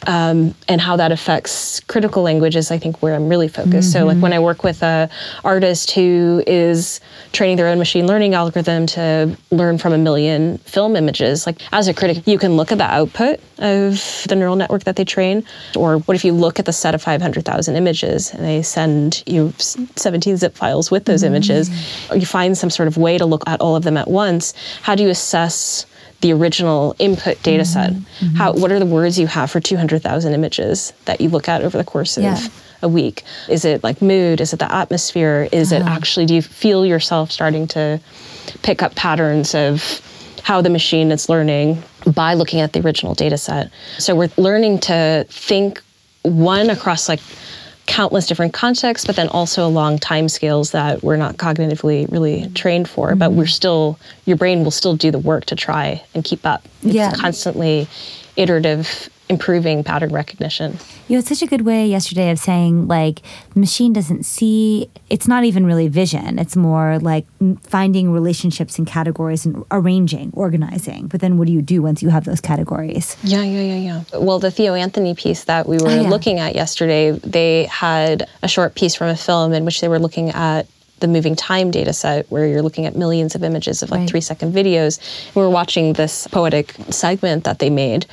um, and how that affects critical language is I think where I'm really focused. So like when I work with a artist who is training their own machine learning algorithm to learn from a million film images, like as a critic, you can look at the output of the neural network that they train, or what if you look at the set of 500,000 images and they send you 17 zip files with those images, or you find some sort of way to look at all of them at once. How do you assess the original input data mm-hmm. set. Mm-hmm. How what are the words you have for 200,000 images that you look at over the course of Yeah. a week? Is it like mood? Is it the atmosphere? Is it uh-huh. actually do you feel yourself starting to pick up patterns of how the machine is learning by looking at the original data set. So we're learning to think one across like countless different contexts, but then also along time scales that we're not cognitively really trained for. Mm-hmm. But we're still, your brain will still do the work to try and keep up. It's yeah. constantly iterative improving pattern recognition. You had such a good way yesterday of saying like the machine doesn't see it's not even really vision. It's more like finding relationships and categories and arranging, organizing. But then what do you do once you have those categories? Yeah, yeah, yeah, yeah. Well, the Theo Anthony piece that we were oh, yeah. looking at yesterday, they had a short piece from a film in which they were looking at the moving time data set where you're looking at millions of images of like right. three second videos. We we're watching this poetic segment that they made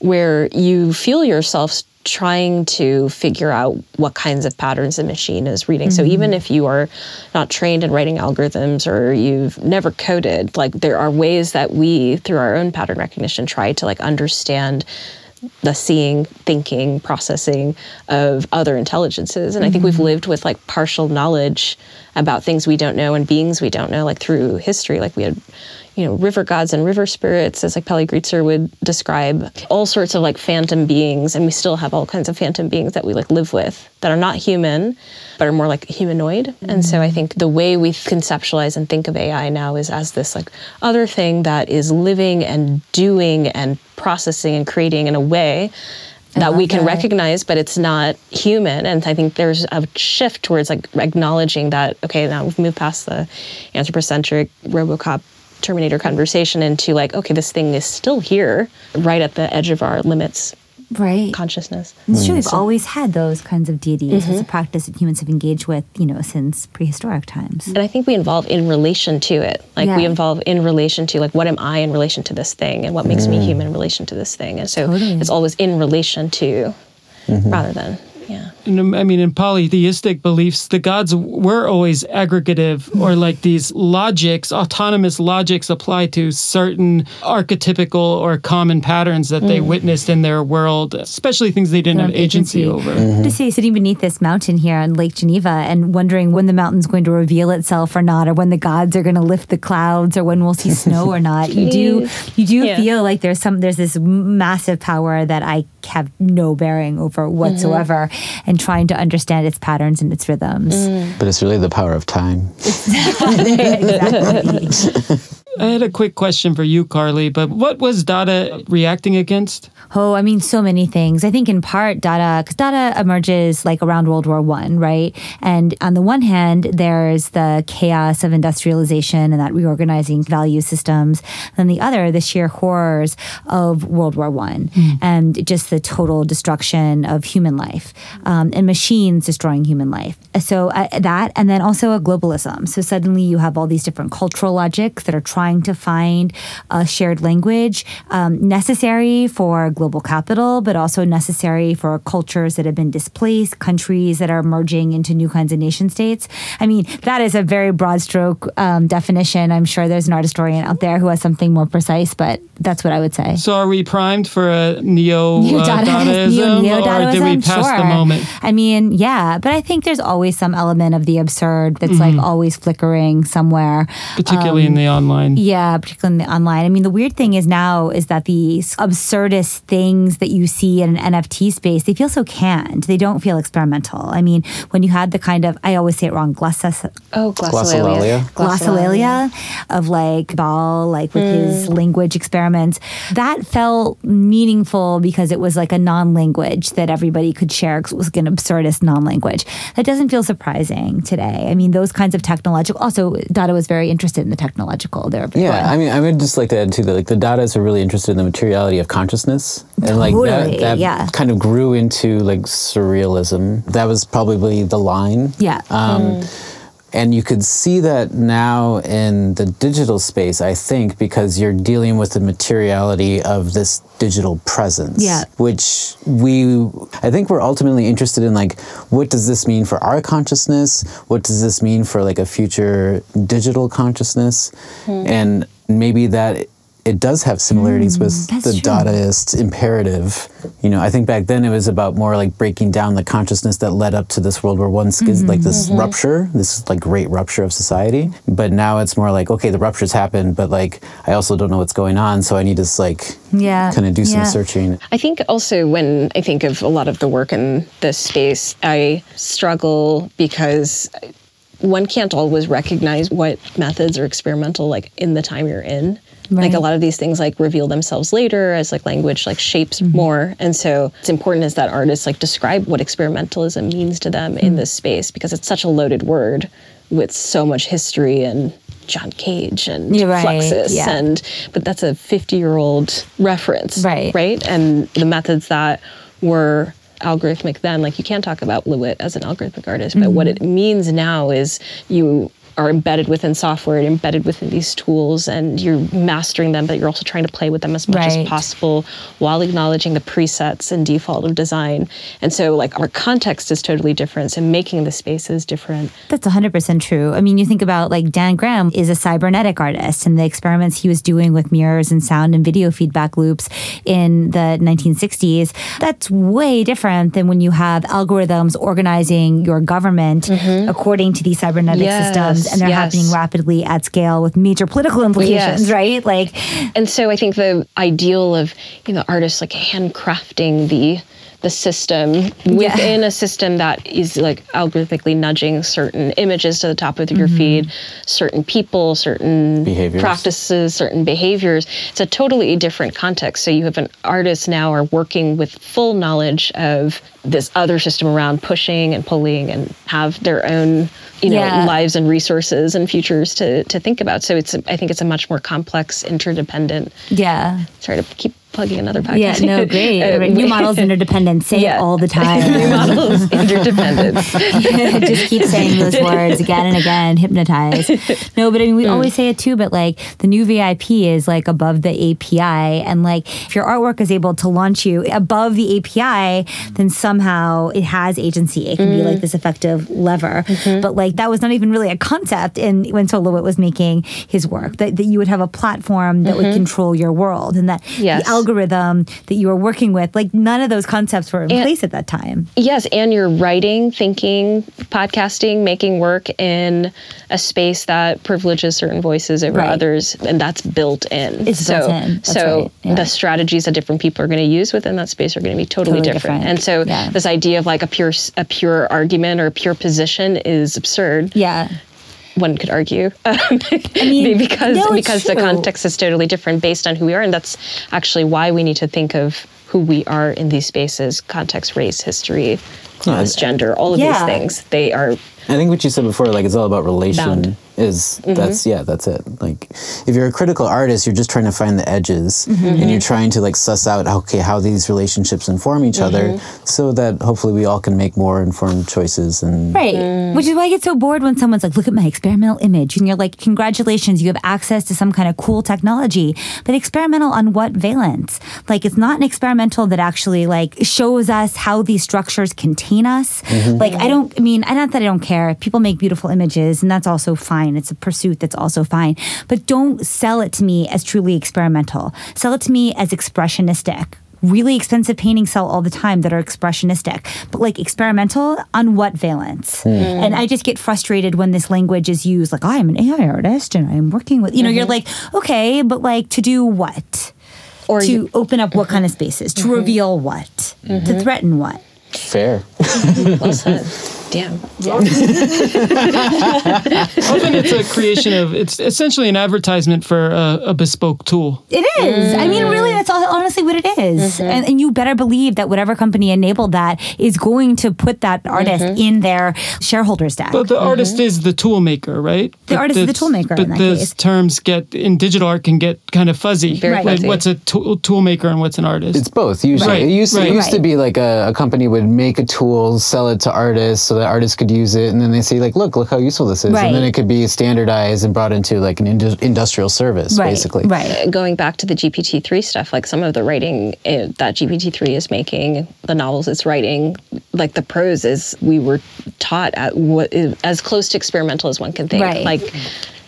where you feel yourself trying to figure out what kinds of patterns the machine is reading. Mm-hmm. So even if you are not trained in writing algorithms or you've never coded, like there are ways that we through our own pattern recognition try to like understand the seeing, thinking, processing of other intelligences. And mm-hmm. I think we've mm-hmm. lived with like partial knowledge about things we don't know and beings we don't know, like through history. Like we had you know, river gods and river spirits, as like Pelle Gritzer would describe, all sorts of like phantom beings, and we still have all kinds of phantom beings that we like live with that are not human, but are more like humanoid. Mm-hmm. And so I think the way we conceptualize and think of AI now is as this like other thing that is living and doing and processing and creating in a way that we can that. recognize, but it's not human. And I think there's a shift towards like acknowledging that, okay, now we've moved past the anthropocentric Robocop Terminator conversation into like, okay, this thing is still here, right at the edge of our limits right consciousness. It's true. We've so, always had those kinds of deities mm-hmm. as a practice that humans have engaged with, you know, since prehistoric times. And I think we evolve in relation to it. Like yeah. we evolve in relation to like what am I in relation to this thing, and what makes mm. me human in relation to this thing. And so totally. it's always in relation to, mm-hmm. rather than yeah. In, I mean, in polytheistic beliefs, the gods were always aggregative or like these logics, autonomous logics applied to certain archetypical or common patterns that mm. they witnessed in their world, especially things they didn't have agency, agency over. Mm-hmm. To say, sitting beneath this mountain here on Lake Geneva and wondering when the mountain's going to reveal itself or not, or when the gods are going to lift the clouds, or when we'll see snow or not. You do, you do yeah. feel like there's some, there's this massive power that I have no bearing over whatsoever. Mm-hmm and trying to understand its patterns and its rhythms. Mm. But it's really the power of time. exactly. I had a quick question for you, Carly, but what was Dada reacting against? Oh, I mean, so many things. I think in part Dada, because Dada emerges like around World War One, right? And on the one hand, there's the chaos of industrialization and that reorganizing value systems. And the other, the sheer horrors of World War One mm. and just the total destruction of human life um, and machines destroying human life. So uh, that, and then also a globalism. So suddenly you have all these different cultural logics that are trying to find a shared language um, necessary for global capital, but also necessary for cultures that have been displaced, countries that are merging into new kinds of nation states. I mean, that is a very broad stroke um, definition. I'm sure there's an art historian out there who has something more precise, but that's what I would say. So, are we primed for a neo uh, Dadaism, neo or did we pass sure. the moment? I mean, yeah, but I think there's always some element of the absurd that's mm-hmm. like always flickering somewhere, particularly um, in the online. Yeah, particularly in the online. I mean, the weird thing is now is that the absurdist things that you see in an NFT space, they feel so canned. They don't feel experimental. I mean, when you had the kind of, I always say it wrong, glossas, oh, glossolalia. Glossolalia of like Ball, like with mm. his language experiments. That felt meaningful because it was like a non language that everybody could share because it was like an absurdist non language. That doesn't feel surprising today. I mean, those kinds of technological, also, Dada was very interested in the technological there. Yeah, I mean, I would just like to add too that like the Dadaists are really interested in the materiality of consciousness and like that, that yeah. kind of grew into like surrealism. That was probably the line. Yeah. Um, mm. And you could see that now in the digital space, I think, because you're dealing with the materiality of this digital presence. Yeah. Which we, I think we're ultimately interested in like, what does this mean for our consciousness? What does this mean for like a future digital consciousness? Mm. And maybe that it does have similarities with mm, the true. Dadaist imperative. You know, I think back then it was about more like breaking down the consciousness that led up to this World War One schism, like this mm-hmm. Mm-hmm. rupture, this like great rupture of society. But now it's more like, okay, the rupture's happened, but like I also don't know what's going on, so I need to like Yeah. kind of do some Yeah. searching. I think also when I think of a lot of the work in this space, I struggle because one can't always recognize what methods are experimental like in the time you're in. Like a lot of these things like reveal themselves later as like language like shapes more. And so it's important is that artists like describe what experimentalism means to them in this space because it's such a loaded word with so much history and John Cage and You're right, Fluxus yeah. and but that's a 50 year old reference Right. right and the methods that were algorithmic then like you can't talk about Lewitt as an algorithmic artist but what Mm-hmm. it means now is you are embedded within software and embedded within these tools and you're mastering them but you're also trying to play with them as much Right. as possible while acknowledging the presets and default of design and so like our context is totally different so making the space is different That's 100% true. I mean, you think about like Dan Graham is a cybernetic artist and the experiments he was doing with mirrors and sound and video feedback loops in the 1960s. That's way different than when you have algorithms organizing your government mm-hmm. according to these cybernetic Yes, systems and they're yes. happening rapidly at scale with major political implications, Yes. right? Like, and so I think the ideal of you know artists like handcrafting the the system within a system that is like algorithmically nudging certain images to the top of your mm-hmm. feed, certain people, certain Behaviors. practices, certain behaviors. It's a totally different context. So you have an artist now are working with full knowledge of this other system around pushing and pulling and have their own you know Yeah. lives and resources and futures to to think about. So it's I think it's a much more complex, interdependent yeah. sorry to keep plugging another podcast. Yeah, no, great. Uh, New models interdependent. Say Yeah. it all the time. New models, interdependence. just keep saying those words again and again, hypnotize. No, but I mean, we mm. always say it too, but like the new VIP is like above the API. And like if your artwork is able to launch you above the API, then somehow it has agency. It can be like mm. this effective lever. Mm-hmm. But like that was not even really a concept in when Sol LeWitt was making his work, that, that you would have a platform that would mm-hmm. control your world and that Yes. the algorithm that you were working with, like none of those concepts were in And- place at that time. yes, and you're writing, thinking, podcasting, making work in a space that privileges certain voices over Right. others, and that's built in. It's so, built in. That's so right. Yeah. the strategies that different people are going to use within that space are going to be totally, Totally different. different. And so Yeah. this idea of like a pure a pure argument or a pure position is absurd. Yeah. One could argue. Um, mean, because no, because the context is totally different based on who we are and that's actually why we need to think of who we are in these spaces context race history class gender all of Yeah. these things they are I think what you said before, like it's all about relation. Bound. Is mm-hmm. that's yeah, that's it. Like if you're a critical artist, you're just trying to find the edges, mm-hmm. and you're trying to like suss out okay how these relationships inform each other, mm-hmm. so that hopefully we all can make more informed choices. And Right. Mm. Which is why I get so bored when someone's like, look at my experimental image. And you're like, congratulations, you have access to some kind of cool technology. But experimental on what valence? Like, it's not an experimental that actually like shows us how these structures contain us. Mm-hmm. Like, I don't, I mean, I not that I don't care. People make beautiful images and that's also fine. It's a pursuit that's also fine. But don't sell it to me as truly experimental. Sell it to me as expressionistic really expensive paintings sell all the time that are expressionistic, but like experimental on what valence? Hmm. Hmm. And I just get frustrated when this language is used like, I'm an AI artist and I'm working with, you know, you're mm-hmm. like, okay, but like to do what? Or to you- open up what kind of spaces? To mm-hmm. reveal what? To mm-hmm. threaten what? fair. well said damn Often it's a creation of, it's essentially an advertisement for a, a bespoke tool. It is. I mean, really, that's all, honestly what it is. Mm-hmm. And, and you better believe that whatever company enabled that is going to put that artist mm-hmm. in their shareholders deck. But the mm-hmm. artist is the tool maker, right? The But artist is the that's- tool maker But in that those case. terms get in digital art can get kind of fuzzy. Very Like, fuzzy. What's a tool, tool maker and what's an artist? It's both. Usually, Right, it used, right. it used to be like a, a company would make a tool, sell it to artists, so that artists could use it, and then they say like, look, look how useful this is, Right. and then it could be standardized and brought into like an indu- industrial service, right, basically. Right. going back to the GPT-3 stuff, like some of the writing uh, that GPT-3 is making, the novels it's writing, like the prose is we were taught at what is as close to experimental as one can think. Right. Like,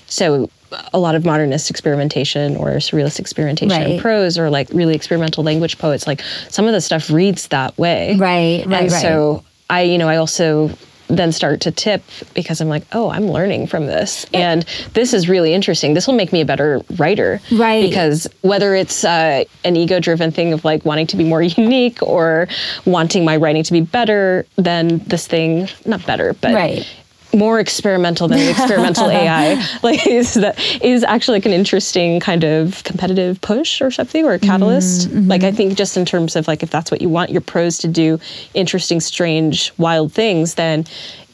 so a lot of modernist experimentation or surrealist experimentation in Right. prose or like really experimental language poets, like some of the stuff reads that way. Right, right, and right. so I, you know, I also then start to tip because I'm like, oh, I'm learning from this. And this is really interesting. This will make me a better writer. Right. Because whether it's uh, an ego driven thing of like wanting to be more unique or wanting my writing to be better than this thing, not better, but Right. More experimental than the experimental AI. Like is that is actually like an interesting kind of competitive push or something or a catalyst. Mm-hmm. Like I think just in terms of like if that's what you want your pros to do, interesting, strange, wild things, then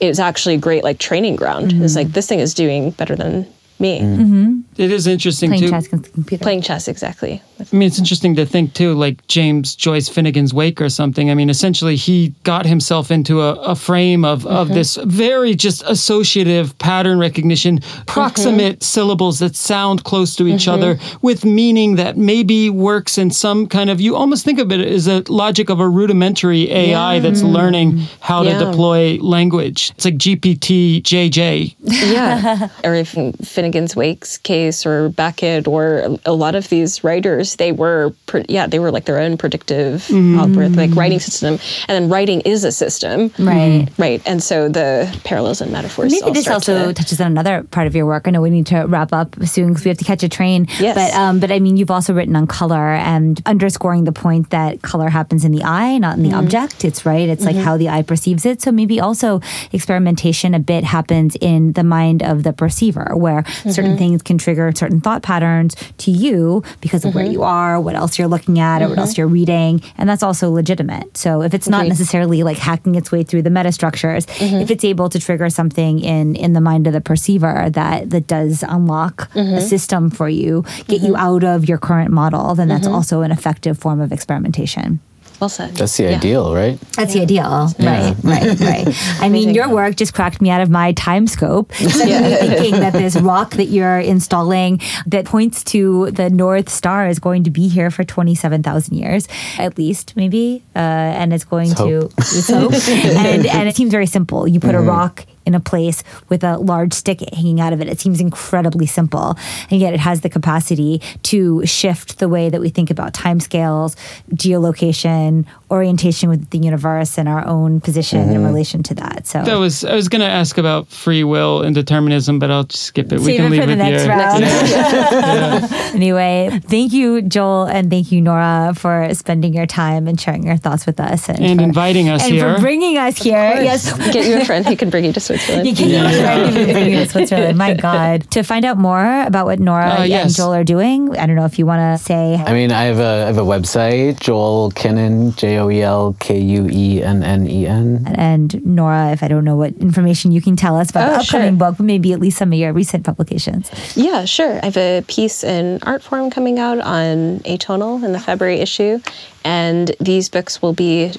it's actually a great like training ground. It's mm-hmm. like this thing is doing better than me. Mm. Mm-hmm. It is interesting Playing too. chess against the computer. Playing chess exactly. I mean, it's interesting to think too, like James Joyce Finnegan's Wake or something. I mean, essentially, he got himself into a, a frame of, Mm-hmm. of this very just associative pattern recognition, proximate mm-hmm. syllables that sound close to each mm-hmm. other with meaning that maybe works in some kind of, you almost think of it as a logic of a rudimentary AI that's learning how Yeah. to deploy language. It's like GPT JJ. yeah. or if in Finnegan's Wake's case or Beckett or a lot of these writers, they were, yeah, they were like their own predictive mm-hmm. algorithmic writing system. And then writing is a system. Right. Mm-hmm. Right. And so the parallels and metaphors. Maybe this also to- touches on another part of your work. I know we need to wrap up soon because we have to catch a train. Yes. But um, but I mean, you've also written on color and underscoring the point that color happens in the eye, not in the mm-hmm. object. It's right. It's like how the eye perceives it. So maybe also experimentation a bit happens in the mind of the perceiver, where certain mm-hmm. things can trigger certain thought patterns to you because of where mm-hmm. you are, what else you're looking at, or what else mm-hmm. you're reading, and that's also legitimate. So if it's not necessarily like hacking its way through the metastructures, if it's able to trigger something in in the mind of the perceiver that that does unlock a system for you, get you out of your current model, then that's also an effective form of experimentation. Well said. That's the Yeah. ideal, right? That's the ideal, right? Right, right. I mean, your work just cracked me out of my time scope. Suddenly thinking that this rock that you're installing that points to the North Star is going to be here for 27,000 years, at least, maybe. Uh, and it's going Let's to, hope. let's hope. and, and it seems very simple. You put a rock in a place with a large stick hanging out of it. It seems incredibly simple, and yet it has the capacity to shift the way that we think about timescales, geolocation, orientation with the universe, and our own position in relation to that. So That was I was going to ask about free will and determinism, but I'll just skip it. we Save can it leave for the next here. round. anyway, thank you, Joel, and thank you, Nora, for spending your time and sharing your thoughts with us, and, And for, inviting us and here. for bringing us here. Yes, Get you a friend who can bring you to Switzerland. You can even bring you to Switzerland. My God. To find out more about what Nora Uh, and. Joel are doing, I don't know if you want to say. I mean, I have a, I have a website, Joel Kuennen, J O E L K U E N N E N. And Nora, if I don't know what information you can tell us about oh, the Oh, upcoming sure. book, but maybe at least some of your recent publications. Yeah, sure. I have a piece in Artforum coming out on Atonal in the February issue, and these books will be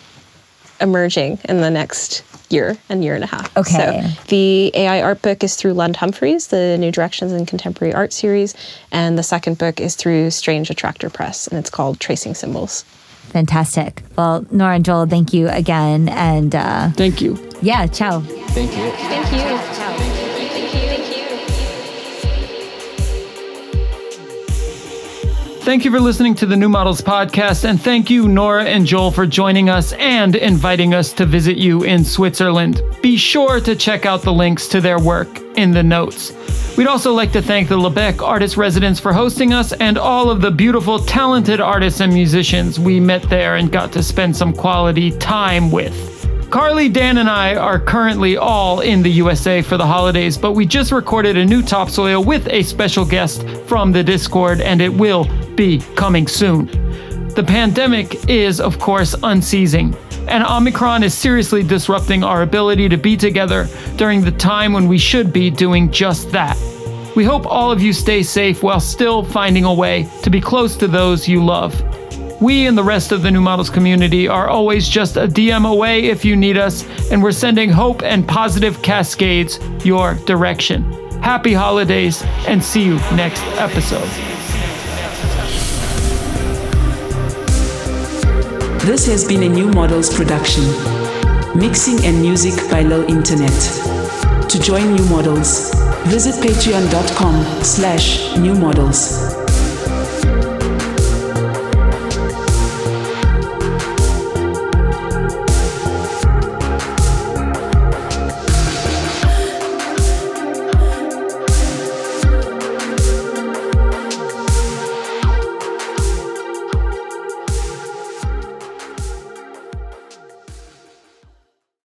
emerging in the next year and year and a half. Okay. So the AI art book is through Lund Humphries, the New Directions in Contemporary Art series, and the second book is through Strange Attractor Press, and it's called Tracing Symbols. Fantastic. Well, Nora and Joel, thank you again. And uh, Thank you. yeah, ciao. Thank you. Thank you. Thank Thank you for listening to the New Models podcast, and thank you, Nora and Joel, for joining us and inviting us to visit you in Switzerland. Be sure to check out the links to their work in the notes. We'd also like to thank the Lebec Artist Residence for hosting us and all of the beautiful, talented artists and musicians we met there and got to spend some quality time with. Carly, Dan, and I are currently all in the USA for the holidays, but we just recorded a new topsoil with a special guest from the Discord, and it will be coming soon. The pandemic is, of course, unceasing, and Omicron is seriously disrupting our ability to be together during the time when we should be doing just that. We hope all of you stay safe while still finding a way to be close to those you love. We and the rest of the New Models community are always just a DM away if you need us, and we're sending hope and positive cascades your direction. Happy holidays, and see you next episode. This has been a New Models production. Mixing and music by Low Internet. to join New Models. Visit patreon.com slash new models.